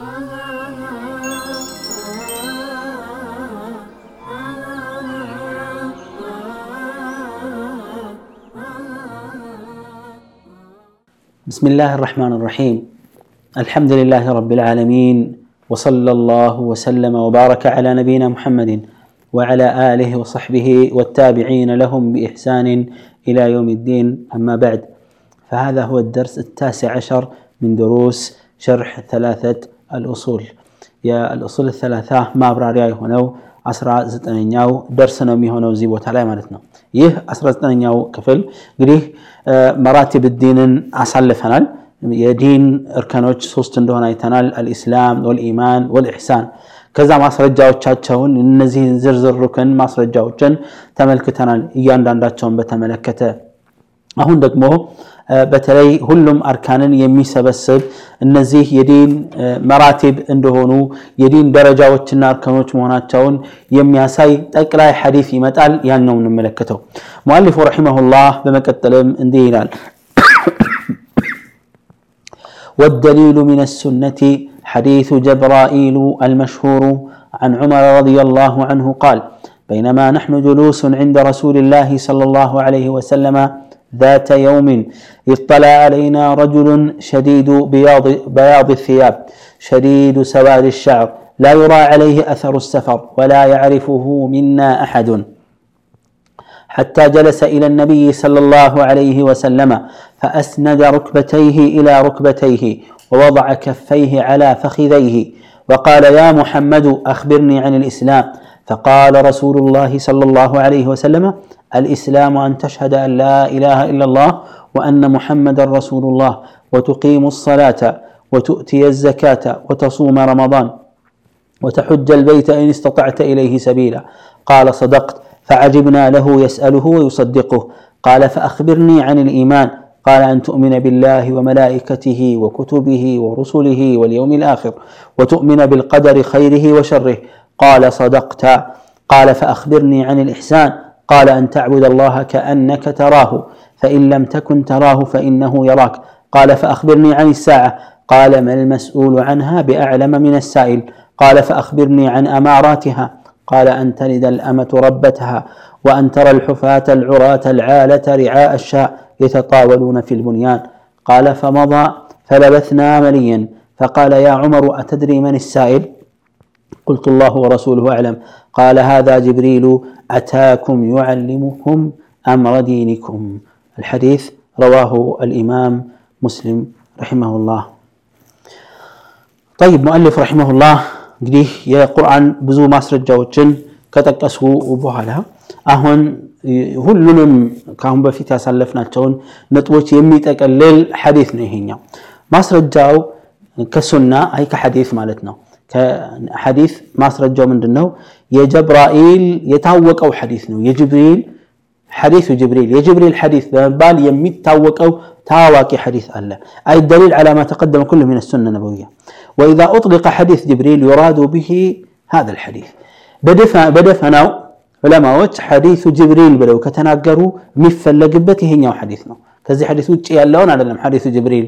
بسم الله الرحمن الرحيم. الحمد لله رب العالمين. وصلى الله وسلم وبارك على نبينا محمد وعلى آله وصحبه والتابعين لهم بإحسان إلى يوم الدين. أما بعد فهذا هو الدرس التاسع عشر من دروس شرح ثلاثة الاصول يا الاصول الثلاثه ما براريا هنا አስራ ዘጠነኛው ደርስ ነው የሚሆነው እዚህ ቦታ ላይ ማለት ነው ይህ አስራ ዘጠነኛው ክፍል እንግዲህ መራቲብ ዲንን አሳልፈናል የዲን እርከኖች ሶስት እንደሆነ አይተናል አልኢስላም ወልኢማን ወልኢሕሳን ከዛ ማስረጃዎቻቸውን እነዚህን ዝርዝር ሩክን ማስረጃዎችን ተመልክተናል እያንዳንዳቸውን በተመለከተ አሁን ደግሞ በተለይ ሁሉም አርካንን የሚሰበስብ እነዚህ የዲን መራቲብ እንደሆኑ የዲን ደረጃዎችና እርከኖች መሆናቸውን የሚያሳይ ጠቅላይ ሐዲስ ይመጣል ያን ነው የምንመለከተው ሙአሊፉ ረሒመሁላህ በመቀጠልም እንዲህ ይላል والدليل من السنة حديث جبرائيل المشهور عن عمر رضي الله عنه قال بينما نحن جلوس عند رسول الله صلى الله عليه وسلم ذات يوم اطلع علينا رجل شديد بياض, بياض الثياب شديد سواد الشعر لا يرى عليه أثر السفر ولا يعرفه منا أحد. حتى جلس إلى النبي صلى الله عليه وسلم فأسند ركبتيه إلى ركبتيه ووضع كفيه على فخذيه وقال يا محمد أخبرني عن الإسلام. فقال رسول الله صلى الله عليه وسلم الإسلام أن تشهد أن لا إله إلا الله وأن محمدا رسول الله وتقيم الصلاة وتؤتي الزكاة وتصوم رمضان وتحج البيت إن استطعت إليه سبيلا. قال صدقت فعجبنا له يسأله ويصدقه. قال فأخبرني عن الإيمان. قال أن تؤمن بالله وملائكته وكتبه ورسله واليوم الآخر وتؤمن بالقدر خيره وشره. قال صدقت. قال فأخبرني عن الإحسان. قال أن تعبد الله كأنك تراه فإن لم تكن تراه فإنه يراك. قال فأخبرني عن الساعة. قال ما المسؤول عنها بأعلم من السائل. قال فأخبرني عن أماراتها. قال أن تلد الأمة ربتها وأن ترى الحفاة العراة العالة رعاء الشاء يتطاولون في البنيان. قال فمضى فلبثنا مليا. فقال يا عمر أتدري من السائل؟ قلت الله ورسوله أعلم. قال هذا جبريل اتاكم يعلمكم امر دينكم الحديث رواه الامام مسلم رحمه الله طيب مؤلف رحمه الله እንግዲህ የቁርአን ብዙ ማስረጃዎችን ከጠቀሱ በኋላ አሁን ሁሉንም ከአሁን በፊት ያሳለፍናቸውን ነጥቦች የሚጠቀልል ሐዲስ ነው ይሄኛው ማስረጃው ከሱና አይ ከሐዲስ ማለት ነው ከሐዲስ ማስረጃው ምንድን ነው የጀብራኢል የታወቀው ሐዲስ ነው የጅብሪል حديث جبريل يجبريل حديث بمبال يميتاوقو تاواكي حديث الله أي الدليل على ما تقدم كله من السنة النبوية وإذا أطلق حديث جبريل يراد به هذا الحديث بدفع بدفناو علماء حديث جبريل بلو كتناقروا مفلقبته هنا حديثنا كذي حديث وجه يالون على حديث جبريل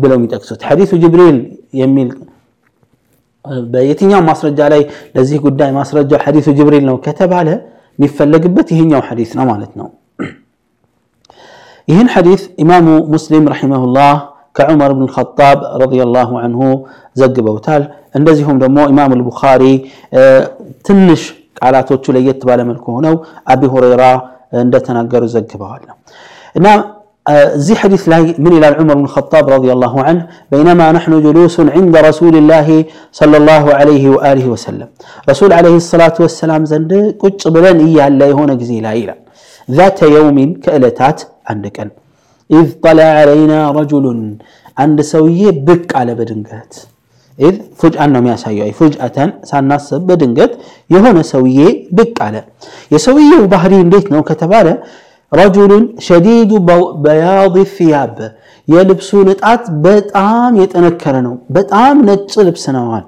بلو متأكسد حديث جبريل يميل በየትኛው ማስረጃ ላይ ለዚህ ጉዳይ ማስረጃው ሐዲሱ ጅብሪል ነው ከተባለ የሚፈለግበት ይሄኛው ሐዲስ ነው ማለት ነው ይህን ሐዲስ ኢማሙ ሙስሊም ረሒመሁላህ ከዑመር ብን ኸጣብ ረዲየላሁ አንሁ ዘግበውታል እንደዚሁም ደግሞ ኢማም አልቡኻሪ ትንሽ ቃላቶቹ ለየት ባለ መልኩ ሆነው አቢ ሁረይራ እንደተናገሩ ዘግበዋል እና زي حديث من إلى عمر بن الخطاب رضي الله عنه بينما نحن جلوس عند رسول الله صلى الله عليه وآله وسلم. رسول عليه الصلاة والسلام زند بلن إياه لا يهون جزي لا إلى ذات يوم كألتات عندك إذ طلع علينا رجل عند سوية بك على بدنقات إذ فجأة يسايوا أي فجأة سنصب بدنقات يهون سوية بك على يسويه بحرين بيتنا وكتباله ረጁሉን ሸዲዱ በያድ ፊያብ የልብሱ ንጣት በጣም የጠነከረ ነው። በጣም ነጭ ልብስ ነዋል።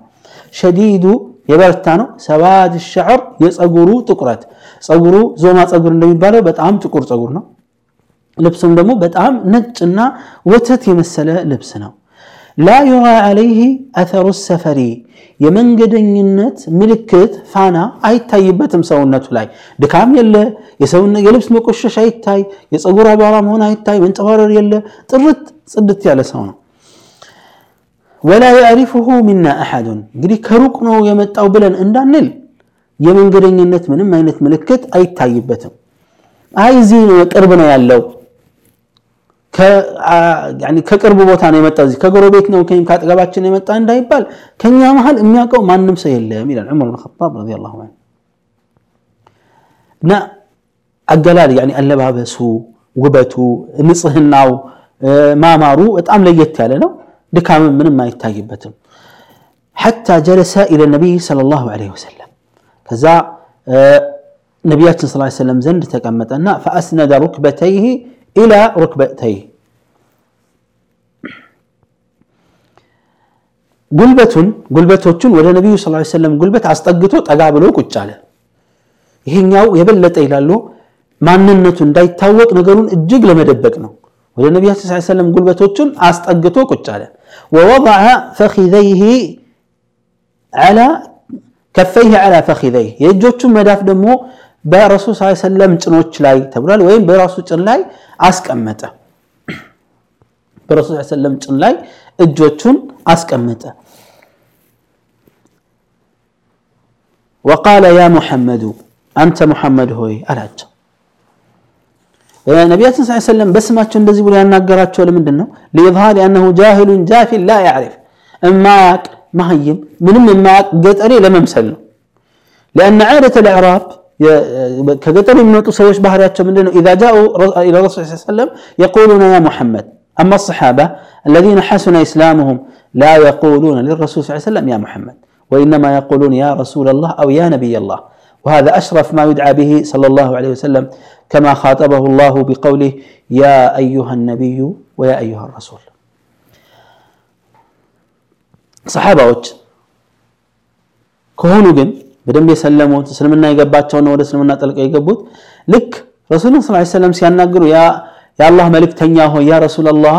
ሸዲዱ የበረታ ነው። ሰባድ ሸዕር የፀጉሩ ጥቁረት ፀጉሩ ዞማ ፀጉር እንደሚባለው በጣም ጥቁር ፀጉር ነው። ልብሱም ደግሞ በጣም ነጭና ወተት የመሰለ ልብስ ነው። لا يرى عليه أثر السفر የመንገደኝነት ምልክት ፋና አይታይበትም ሰውነቱ ላይ ድካም የለ የልብስ መቆሸሽ አይታይ የፀጉር አቧራ መሆን አይታይ መንጨባረር የለ ጥርት ጽድት ያለ ሰው ነው ወላ ያዕሪፍሁ ሚና አሐዱን እንግዲህ ከሩቅ ነው የመጣው ብለን እንዳንል የመንገደኝነት ምንም አይነት ምልክት አይታይበትም አይ እዚህ ነው ቅርብ ነው ያለው ከቅርብ ቦታ ነው የመጣ እዚህ ከጎረቤት ነው ወይም ከአጠገባችን የመጣ እንዳይባል ከኛ መሀል የሚያውቀው ማንም ሰው የለም ይላል ዑመር ብን ኸጣብ ረዲየላሁ ዐንሁ እና አገላል ያኒ አለባበሱ ውበቱ ንጽህናው ማማሩ በጣም ለየት ያለ ነው ድካም ምንም አይታይበትም ሐታ ጀለሰ ኢለ ነቢይ ሰለላሁ ዐለይሂ ወሰለም ከዛ ነቢያችን ስ ሰለም ዘንድ ተቀመጠና ፈአስነደ ሩክበተይህ إلى ركبتيه ጉልበቱን ጉልበቶቹን ወደ ነቢዩ ስ ሰለም ጉልበት አስጠግቶ ጠጋ ብሎ ቁጭ አለ። ይሄኛው የበለጠ ይላሉ ማንነቱ እንዳይታወቅ ነገሩን እጅግ ለመደበቅ ነው። ወደ ነቢያት ስ ሰለም ጉልበቶቹን አስጠግቶ ቁጭ አለ። ወወضዐ ፈኪዘይህ ከፈይህ ዐላ ፈኪዘይህ የእጆቹን መዳፍ ደግሞ በረሱል ስ ሰለም ጭኖች ላይ ተብሏል ወይም በራሱ ጭን ላይ አስቀመጠ በረሱል ስ ሰለም ጭን ላይ እጆቹን አስቀመጠ وقال يا محمد أنت محمد هوي ألاجه ነቢያችን ስ ሰለም በስማቸው እንደዚህ ብሎ ያናገራቸው ለምንድን ነው ሊظሃር አነሁ ጃህሉን ጃፊል ላ ያዕሪፍ የማያቅ ማህይም ምንም የማያቅ ገጠሬ ለመምሰል ነው لأن عادة الإعراب كقتل من سويش بحر من إذا جاءوا إلى الرسول صلى الله عليه وسلم يقولون يا محمد أما الصحابة الذين حسن إسلامهم لا يقولون للرسول صلى الله عليه وسلم يا محمد وإنما يقولون يا رسول الله أو يا نبي الله وهذا أشرف ما يدعى به صلى الله عليه وسلم كما خاطبه الله بقوله يا أيها النبي ويا أيها الرسول صحابة كهونو جن በደንብ የሰለሙት እስልምና የገባቸውና ወደ እስልምና ጠልቀው የገቡት ልክ ረሱልን ስ ሰለም ሲያናግሩ የአላህ መልእክተኛ ሆይ ያ ረሱላላህ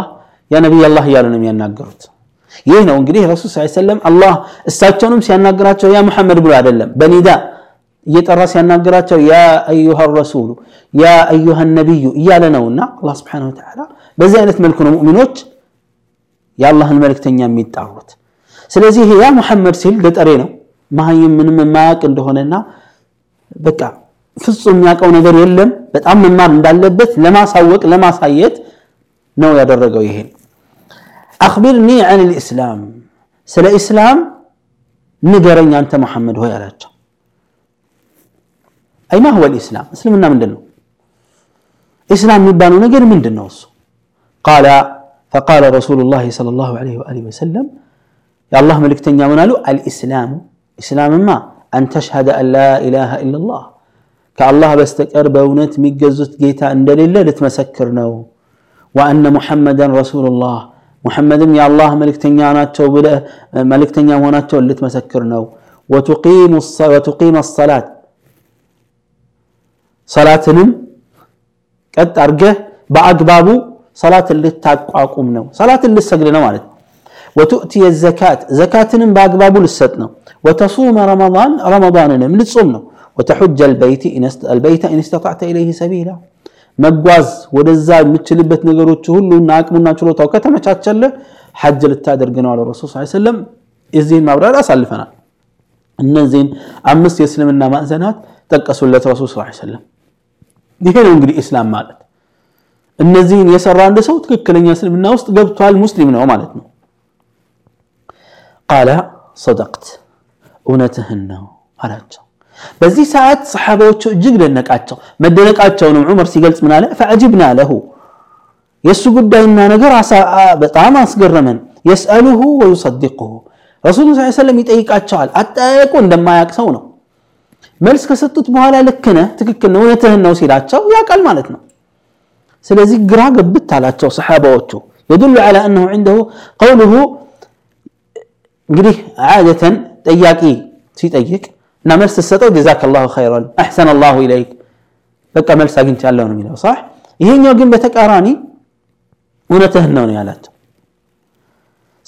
ያ ነቢይ አላህ እያሉ ነው የሚያናገሩት ይህ ነው እንግዲህ ረሱል ስ ሰለም አላህ እሳቸውንም ሲያናግራቸው ያ ሙሐመድ ብሎ አይደለም በኒዳ እየጠራ ሲያናግራቸው ያ አዩሃ ረሱሉ ያ አዩሃ ነቢዩ እያለ ነውና አላህ ስብሓነሁ ወተዓላ በዚህ አይነት መልኩ ነው ሙእሚኖች የአላህን መልእክተኛ የሚጣሩት ስለዚህ ይሄ ያ ሙሐመድ ሲል ገጠሬ ነው መሀይም ምንም የማያውቅ እንደሆነና በቃ ፍጹም የሚያውቀው ነገር የለም በጣም መማር እንዳለበት ለማሳወቅ ለማሳየት ነው ያደረገው ይሄን አክቢርኒ አን ልእስላም ስለ ኢስላም ንገረኝ አንተ መሐመድ ሆይ አላቸው አይ ማ ሁወ ልእስላም እስልምና ምንድን ነው ኢስላም የሚባለው ነገር ምንድን ነው እሱ ቃለ فقال رسول الله صلى الله عليه وآله وسلم يا الله ملك تنيا منالو الإسلام إسلام ما أن تشهد أن لا إله إلا الله. كالله بستكر بونت ميجزت جيتا أن دليل لتمسكر نو. وأن محمدا رسول الله. محمدا يا الله ملك تنيانا تولى ملك تنيانا تولى لتمسكر نو. وتقيم الصلاة وتقيم الصلاة. صلاة نم قد أرجه بعد بابو صلاة اللي تاقوا صلاة اللي سجلنا مالت وتؤتي الزكاة. زكاة باقباب لستنا وتصوم رمضان رمضان لتصومنا وتحج البيت إن است... البيت إن استطعت إليه سبيلا مقواز ودزا متشلبت نقروا تهلو ناك منا تشلو توكا تمشات حج للتادر قنوا الرسول صلى الله عليه وسلم إزين ما برار أسلفنا النزين أمس يسلم النماء زنات تلقى سلة الرسول صلى الله عليه وسلم ይሄ ነው እንግዲህ እስላም ማለት። እነዚህን የሰራ አንድ ሰው ትክክለኛ እስልምና ውስጥ ገብቷል ሙስሊም ቃለ ሰደቅት እውነትህን ነው አላቸው በዚህ ሰዓት ሰሓባዎቹ እጅግ ደነቃቸው መደነቃቸውንም ዑመር ሲገልጽ ምን አለ ፈአጅብና ለሁ የእሱ ጉዳይና ነገር በጣም አስገረመን የስአሉሁ ወዩሰድቁሁ ረሱሉ ስ ሰለም ይጠይቃቸዋል አጠያየቁ እንደማያቅ ሰው ነው መልስ ከሰጡት በኋላ ልክ ነህ ትክክል ነው እውነትህን ነው ሲላቸው ያውቃል ማለት ነው ስለዚህ ግራ ገብት አላቸው ሰሓባዎቹ يدل على أنه عنده قوله እንግዲህ ዓደተን ጠያቂ ሲጠይቅ እና መልስ ስትሰጠው ጀዛከ ላሁ ኸይረን አሕሰን አላሁ ኢለይክ በቃ መልስ አግኝቻለሁ ነው የሚለው ሳሕ ይሄኛው ግን በተቃራኒ እውነትህን ነው ነው ያላቸው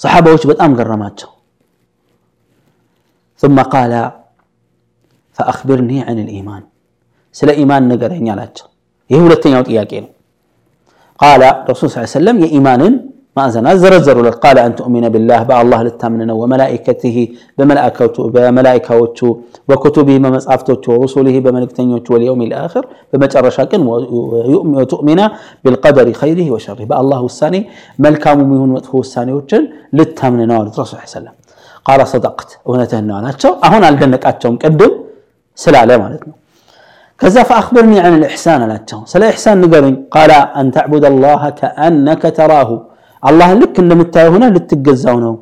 ሰሓባዎች በጣም ገረማቸው ثم قال فأخبرني عن الإيمان ስለ ኢማን ንገረኝ አላቸው ይህ ሁለተኛው ጥያቄ ነው ቃለ ረሱል ስ ما أنزلنا زرزر قال أن تؤمن بالله بأ الله للتامن وملائكته بملائكة بملائكته وكتبه بمصحفته ورسله بملكتنيته واليوم الآخر. بما ترشاك وتؤمن بالقدر خيره وشره. بأ الله الثاني ملكا مميون مطفو الثاني وجن للتامن نوال رسول الله قال صدقت. እውነትህን ነው አላቸው አሁን أتشو مقدم ስላለ ማለት مالتنا كذا فأخبرني عن الإحسان አላቸው سلا إحسان نقرن. قال أن تعبد الله كأنك تراه. አላህን ልክ እንደምታየው ሆነ ልትገዛው ነው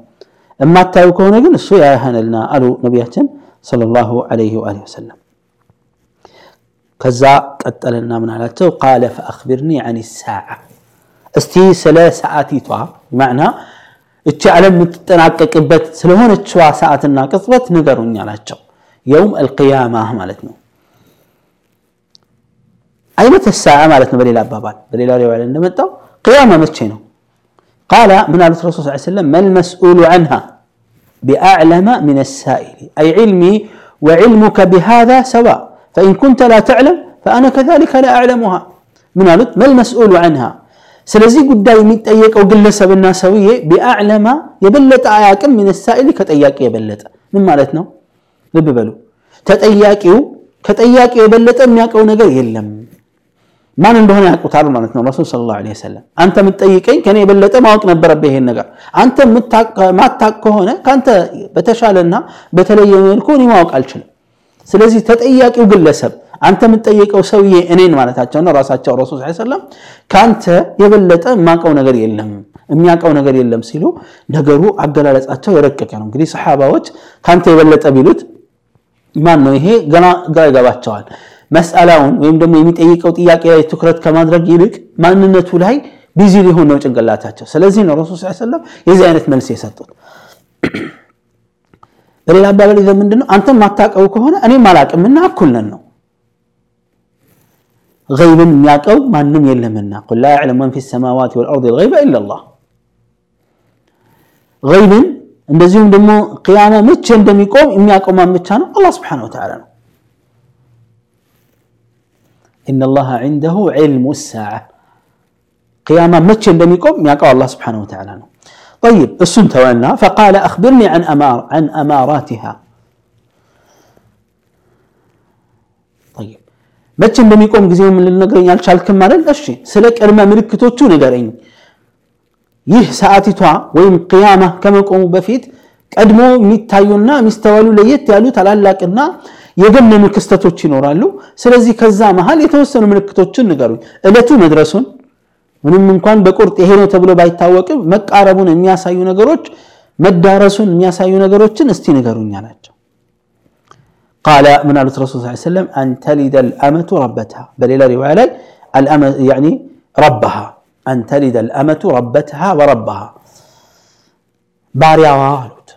የማታየው ከሆነ ግን እሱ ያያህንልና አሉ ነቢያችን ሰለላሁ ዐለይሂ ወአሊሂ ወሰለም ከዛ ቀጠለና ምን አላቸው ቃለ ፈአኽቢርኒ አን ሳዓ እስቲ ስለ ሰዓቲቷ ማዕና እቺ ዓለም የምትጠናቀቅበት ስለሆነችዋ ሰዓትና ቅጽበት ንገሩኝ አላቸው የውም አልቅያማ ማለት ነው አይነት ሳዓ ማለት ነው በሌላ አባባል በሌላ ሪዋያ እንደመጣው ቅያማ መቼ ነው ቃለ ምን አሉት ረሱል ስ ሰለም መልመስኡሉ ዐንሃ ቢአዕለመ ምን ሳኢል አይ ዕልሚ وعلمك بهذا سواء فإن كنت لا تعلم فأنا كذلك لا أعلمها من قالت ما المسؤول عنها ስለዚህ ጉዳይ የሚጠየቀው ግለሰብና ሰውዬ ቢአዕለማ የበለጠ አያቅም ምን ሳኢል ከጠያቂ የበለጠ ምን ማለት ነው ልብ በሉ ተጠያቂው ከጠያቂው የበለጠ የሚያውቀው ነገር የለም ማን እንደሆነ ያውቁታል ማለት ነው። ረሱል ስለ ላሁ ወሰለም አንተ የምትጠይቀኝ ከኔ የበለጠ ማወቅ ነበረብህ ይሄን ነገር። አንተ ማታቅ ከሆነ ከአንተ በተሻለና በተለየ መልኩ እኔ ማወቅ አልችልም። ስለዚህ ተጠያቂው ግለሰብ አንተ የምትጠይቀው ሰውዬ እኔን ማለታቸው ነው ራሳቸው ረሱል ሰለም ከአንተ የበለጠ የማውቀው ነገር የለም የሚያውቀው ነገር የለም ሲሉ ነገሩ አገላለጻቸው የረቀቀ ነው። እንግዲህ ሰሓባዎች ከአንተ የበለጠ ቢሉት ማን ነው ይሄ? ገና ግራ ይገባቸዋል መስአላውን ወይም ደግሞ የሚጠይቀው ጥያቄ ላይ ትኩረት ከማድረግ ይልቅ ማንነቱ ላይ ቢዚ ሊሆን ነው ጭንቅላታቸው። ስለዚህ ነው ረሱል ሰለላሁ ዐለይሂ ወሰለም የዚህ አይነት መልስ የሰጡት። በሌላ አባባል ይዘ ምንድን ነው አንተም ማታቀው ከሆነ እኔም አላቅምና እኩል ነን ነው። ገይብን የሚያቀው ማንም የለምና ቁል ላ ያዕለም መን ፊ ሰማዋት ወልአርድ ልገይበ ኢለላህ። ገይብን እንደዚሁም ደግሞ ቅያማ መቼ እንደሚቆም የሚያውቀው ማን ብቻ ነው? አላህ ስብሓነሁ ወተዓላ ነው። إن الله عنده علم الساعة قيامة متش እንደሚቆም የሚያውቀው አላህ ስብሓን ወተዓላ ነው طيب እሱን ተወና فقال أخبرني عن أمار عن أماراتها طيب መቼ እንደሚቆም ጊዜው ምን ልነግረኝ አልቻልክም ማለት እሺ ስለ ቅድመ ምልክቶቹ ንገረኝ ይህ ሰዓቲቷ ወይም ቅያማ ከመቆሙ በፊት ቀድሞ የሚታዩና የሚስተዋሉ ለየት ያሉ ታላላቅና የገነኑ ክስተቶች ይኖራሉ። ስለዚህ ከዛ መሃል የተወሰኑ ምልክቶችን ንገሩኝ። እለቱ መድረሱን ምንም እንኳን በቁርጥ ይሄ ነው ተብሎ ባይታወቅም መቃረቡን የሚያሳዩ ነገሮች መዳረሱን የሚያሳዩ ነገሮችን እስቲ ንገሩኝ አላቸው። ቃለ ምን አሉት ረሱል ስ ሰለም አን ተሊደ ልአመቱ ረበትሃ በሌላ ሪዋያ ላይ ረበሃ አን ተሊደ ልአመቱ ረበትሃ ወረበሃ። ባሪያዋ አሉት።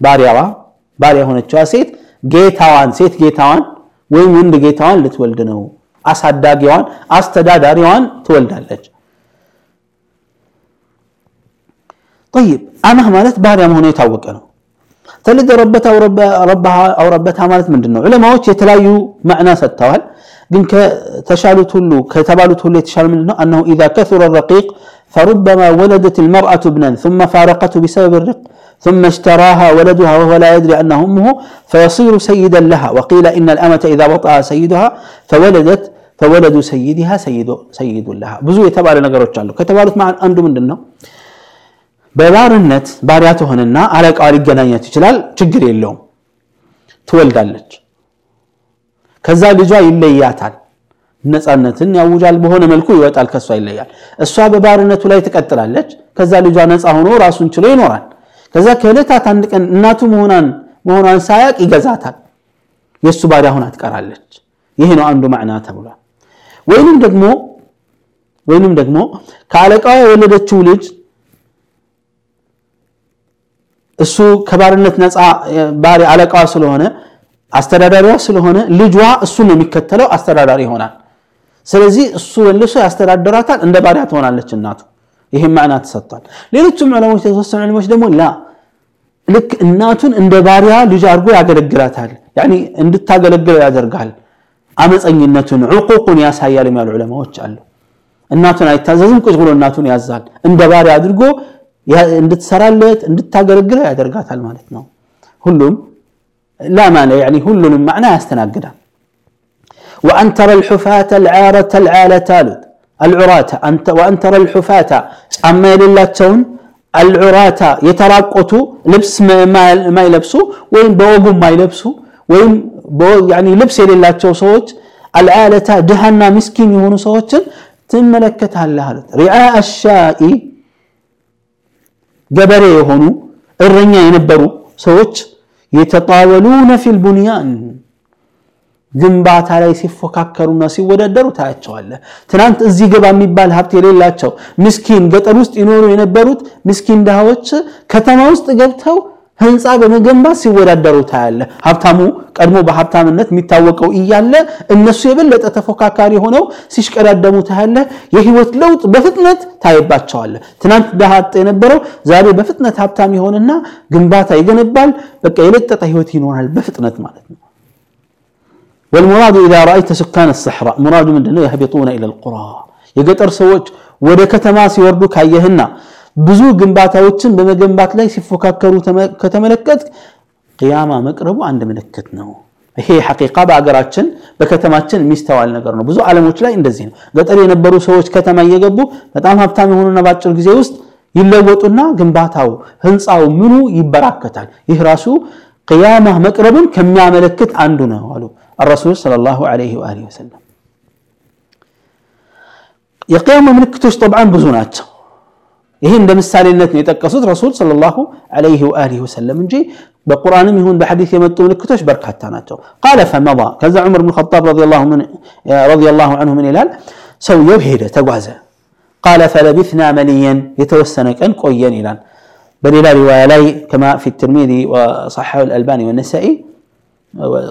ባሪያዋ ባሪያ የሆነችዋ ሴት ጌታዋን ሴት ጌታዋን ወይም ወንድ ጌታዋን ልትወልድ ነው። አሳዳጊዋን አስተዳዳሪዋን ትወልዳለች። ጠይብ አማህ ማለት ባሪያ መሆኑ የታወቀ ነው። ተልደረበት አውረበታ ማለት ምንድን ነው? ዑለማዎች የተለያዩ ማዕና ሰጥተዋል። ግን ከተሻሉት ሁሉ ከተባሉት ሁሉ የተሻለ ምንድን አነሁ ኢዛ ከሱረ ረቂቅ ፈሩበማ ወለደት ልመርአቱ ብነን ثመ ፋረቀቱ ቢሰበብ ርቅ ثم اشتراها ولدها وهو لا يدري أنها أمه فيصير سيدا لها. وقيل إن الأمة إذا وطأ سيدها فولدت فولد سيدها سيد, سيد لها. ብዙ የተባለ ነገሮች አሉ። ከተባሉት ማለት አንዱ ምንድን ነው በባርነት ባሪያ ትሆንና አለቃዋ ሊገናኛት ይችላል። ችግር የለውም። ትወልዳለች። ከዛ ልጇ ይለያታል። ነፃነትን ያውጃል። በሆነ መልኩ ይወጣል። ከእሷ ይለያል። እሷ በባርነቱ ላይ ትቀጥላለች። ከዛ ልጇ ነፃ ሆኖ ራሱን ችሎ ይኖራል። ከዛ ከዕለታት አንድ ቀን እናቱ መሆኗን መሆኗን ሳያቅ ይገዛታል። የእሱ ባሪያ ሆና ትቀራለች። ይህ ነው አንዱ ማዕና ተብሏል። ወይንም ደግሞ ወይንም ደግሞ ከአለቃዋ የወለደችው ልጅ እሱ ከባርነት ነፃ ባሪ አለቃዋ ስለሆነ አስተዳዳሪዋ ስለሆነ ልጇ እሱን ነው የሚከተለው አስተዳዳሪ ይሆናል። ስለዚህ እሱ መልሶ ያስተዳድራታል እንደ ባሪያ ትሆናለች እናቱ ይህም ማዕና ተሰጥቷል። ሌሎችም ዑለሞች የተወሰኑ ዑለሞች ደግሞ ላ ልክ እናቱን እንደ ባሪያ ልጅ አድርጎ ያገለግላታል፣ ያኒ እንድታገለግለው ያደርጋል። አመፀኝነቱን ዕቁቁን ያሳያል የሚያሉ ዑለማዎች አሉ። እናቱን አይታዘዝም፣ ቁጭ ብሎ እናቱን ያዛል። እንደ ባሪያ አድርጎ እንድትሰራለት እንድታገለግለው ያደርጋታል ማለት ነው። ሁሉም ላማነ ሁሉንም ማዕና ያስተናግዳል። ወአን ተረ ልሑፋተ ልዓረተ ልዓለተ አሉት አልዑራተ ወአን ተረ ልሑፋተ ጫማ የሌላቸውን አልዑራታ የተራቆቱ ልብስ ማይለብሱ ወይም በወጉ ማይለብሱ ወይም ልብስ የሌላቸው ሰዎች አልዓለታ ድሃና ምስኪን የሆኑ ሰዎችን ትመለከታለህ አሉት። ሪዓ አሻኢ ገበሬ የሆኑ እረኛ የነበሩ ሰዎች የተጣወሉነ ፊል ቡንያን ግንባታ ላይ ሲፎካከሩና ሲወዳደሩ ታያቸዋለህ። ትናንት እዚህ ግባ የሚባል ሀብት የሌላቸው ምስኪን ገጠር ውስጥ ይኖሩ የነበሩት ምስኪን ድሃዎች ከተማ ውስጥ ገብተው ህንፃ በመገንባት ሲወዳደሩ ታያለህ። ሀብታሙ ቀድሞ በሀብታምነት የሚታወቀው እያለ እነሱ የበለጠ ተፎካካሪ ሆነው ሲሽቀዳደሙ ታያለህ። የህይወት ለውጥ በፍጥነት ታይባቸዋለህ። ትናንት ድሃ የነበረው ዛሬ በፍጥነት ሀብታም የሆነና ግንባታ ይገነባል። በቃ የለጠጠ ህይወት ይኖራል በፍጥነት ማለት ነው። ወልሙራዱ ኢዛ ረአይተ ስካነ ሰሕራ ሙራዱ ምንድነው? የህቢጡነ ኢለል ቁራ የገጠር ሰዎች ወደ ከተማ ሲወርዱ ካየህና ብዙ ግንባታዎችን በመገንባት ላይ ሲፎካከሩ ከተመለከት ቅያማ መቅረቡ አንድ ምልክት ነው። ይሄ ሐቂቃ በአገራችን በከተማችን የሚስተዋል ነገር ነው። ብዙ ዓለሞች ላይ እንደዚህ ነው። ገጠር የነበሩ ሰዎች ከተማ እየገቡ በጣም ሀብታም የሆኑና በአጭር ጊዜ ውስጥ ይለወጡና ግንባታው፣ ህንፃው፣ ምኑ ይበራከታል። ይህ ራሱ ቅያማ መቅረብን ከሚያመለክት አንዱ ነው አሉ። الرسول صلى الله عليه وآله وسلم የቅያማ ምልክቶች ጠብዓን ብዙ ናቸው። ይሄ እንደ ምሳሌነት ነው የጠቀሱት ረሱል ሰለላሁ ዐለይሂ ወአሊሂ ወሰለም እንጂ በቁርአንም ይሁን በሐዲስ የመጡ ምልክቶች በርካታ ናቸው። ቃለ ፈመዳ ከዛ ዑመር ብን ኸጣብ ረዲየላሁ ዐንሁ ምን ይላል? ሰውየው ሄደ ተጓዘ። ቃለ ፈለቢትና መልየን የተወሰነ ቀን ቆየን ይላል። በሌላ ሪዋያ ላይ ከማ ፊ ትርሚዚ ወሰሐሁ አልአልባኒ ወነሳኢ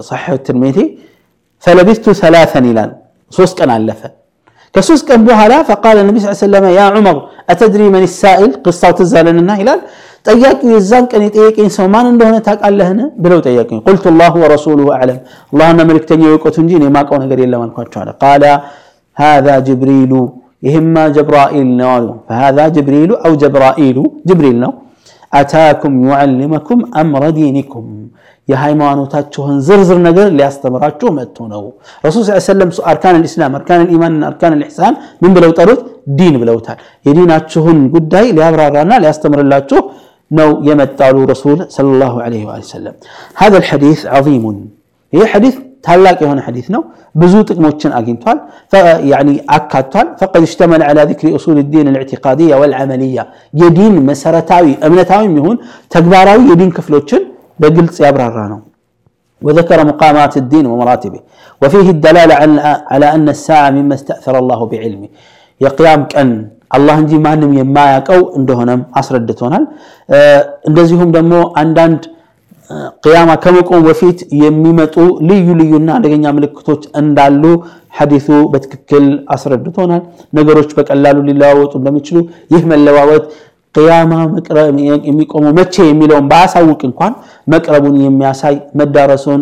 صحيح الترمذي فلبثت ثلاثا إلى سوس كان علفه كسوس كان بها لا فقال النبي صلى الله عليه وسلم يا عمر أتدري من السائل؟ قصة تزال لنا إلى طياك يزان كان يطيقين سو ما عنده تاك الله هنا بلو طياكين قلت الله ورسوله أعلم. الله ما ملك تني يقوت ما قاو نغير إلا قال هذا جبريل يهما جبرائيل. نوال فهذا جبريل أو جبرائيل. جبريل نو أتاكم يعلمكم أمر دينكم. የሃይማኖታችሁን ዝርዝር ነገር ሊያስተምራችሁ መጥቶ ነው። ረሱል ስ ሰለም አርካን ልእስላም አርካን ልኢማን አርካን ልሕሳን ምን ብለው ጠሩት? ዲን ብለውታል። የዲናችሁን ጉዳይ ሊያብራራና ሊያስተምርላችሁ ነው የመጣሉ ረሱል ሰለላሁ ዐለይሂ ወሰለም። ሀዛ ልሐዲስ ዐዚሙን ይህ ሐዲስ ታላቅ የሆነ ሐዲስ ነው። ብዙ ጥቅሞችን አግኝቷል አካቷል። ፈቀድ እሽተመለ ዐላ ዚክሪ ኡሱል ዲን ልዕቲቃድያ ወልዓመልያ የዲን መሰረታዊ እምነታዊም ይሁን ተግባራዊ የዲን ክፍሎችን بقلت يابرارانو وذكر مقامات الدين ومراتبه وفيه الدلالة على أن الساعة مما استأثر الله بعلمه يقيام كأن الله እንጂ ማንም የማያውቀው እንደሆነም አስረድቶናል። እንደዚሁም ደግሞ አንዳንድ ቅያማ ከመቆም በፊት የሚመጡ ልዩ ልዩና አደገኛ ምልክቶች እንዳሉ ሐዲሱ በትክክል አስረድቶናል። ነገሮች በቀላሉ ሊለዋወጡ እንደሚችሉ ይህ መለዋወጥ ቅያማ የሚቆመው መቼ የሚለውን ባያሳውቅ እንኳን መቅረቡን የሚያሳይ መዳረሱን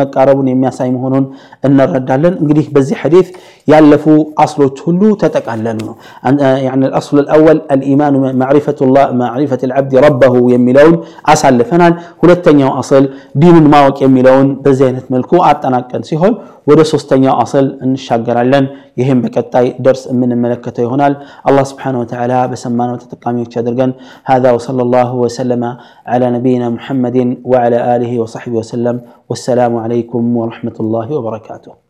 መቃረቡን የሚያሳይ መሆኑን እንረዳለን። እንግዲህ በዚህ ሐዲስ ያለፉ አስሎች ሁሉ ተጠቃለሉ ነው። አልአስሉ አልአወል አልኢማኑ ማዕሪፈት ልዓብድ ረበሁ የሚለውን አሳልፈናል። ሁለተኛው አስል ዲኑን ማወቅ የሚለውን በዚህ አይነት መልኩ አጠናቀን ሲሆን ወደ ሶስተኛው አስል እንሻገራለን። ይህም በቀጣይ ደርስ የምንመለከተው ይሆናል። አላህ ስብሓነሁ ወተዓላ በሰማነው ተጠቃሚዎች ያደርገን። هذا وصلى الله وسلم على نبينا محمد وعلى آله وصحبه وسلم والسلام عليكم ورحمة الله وبركاته.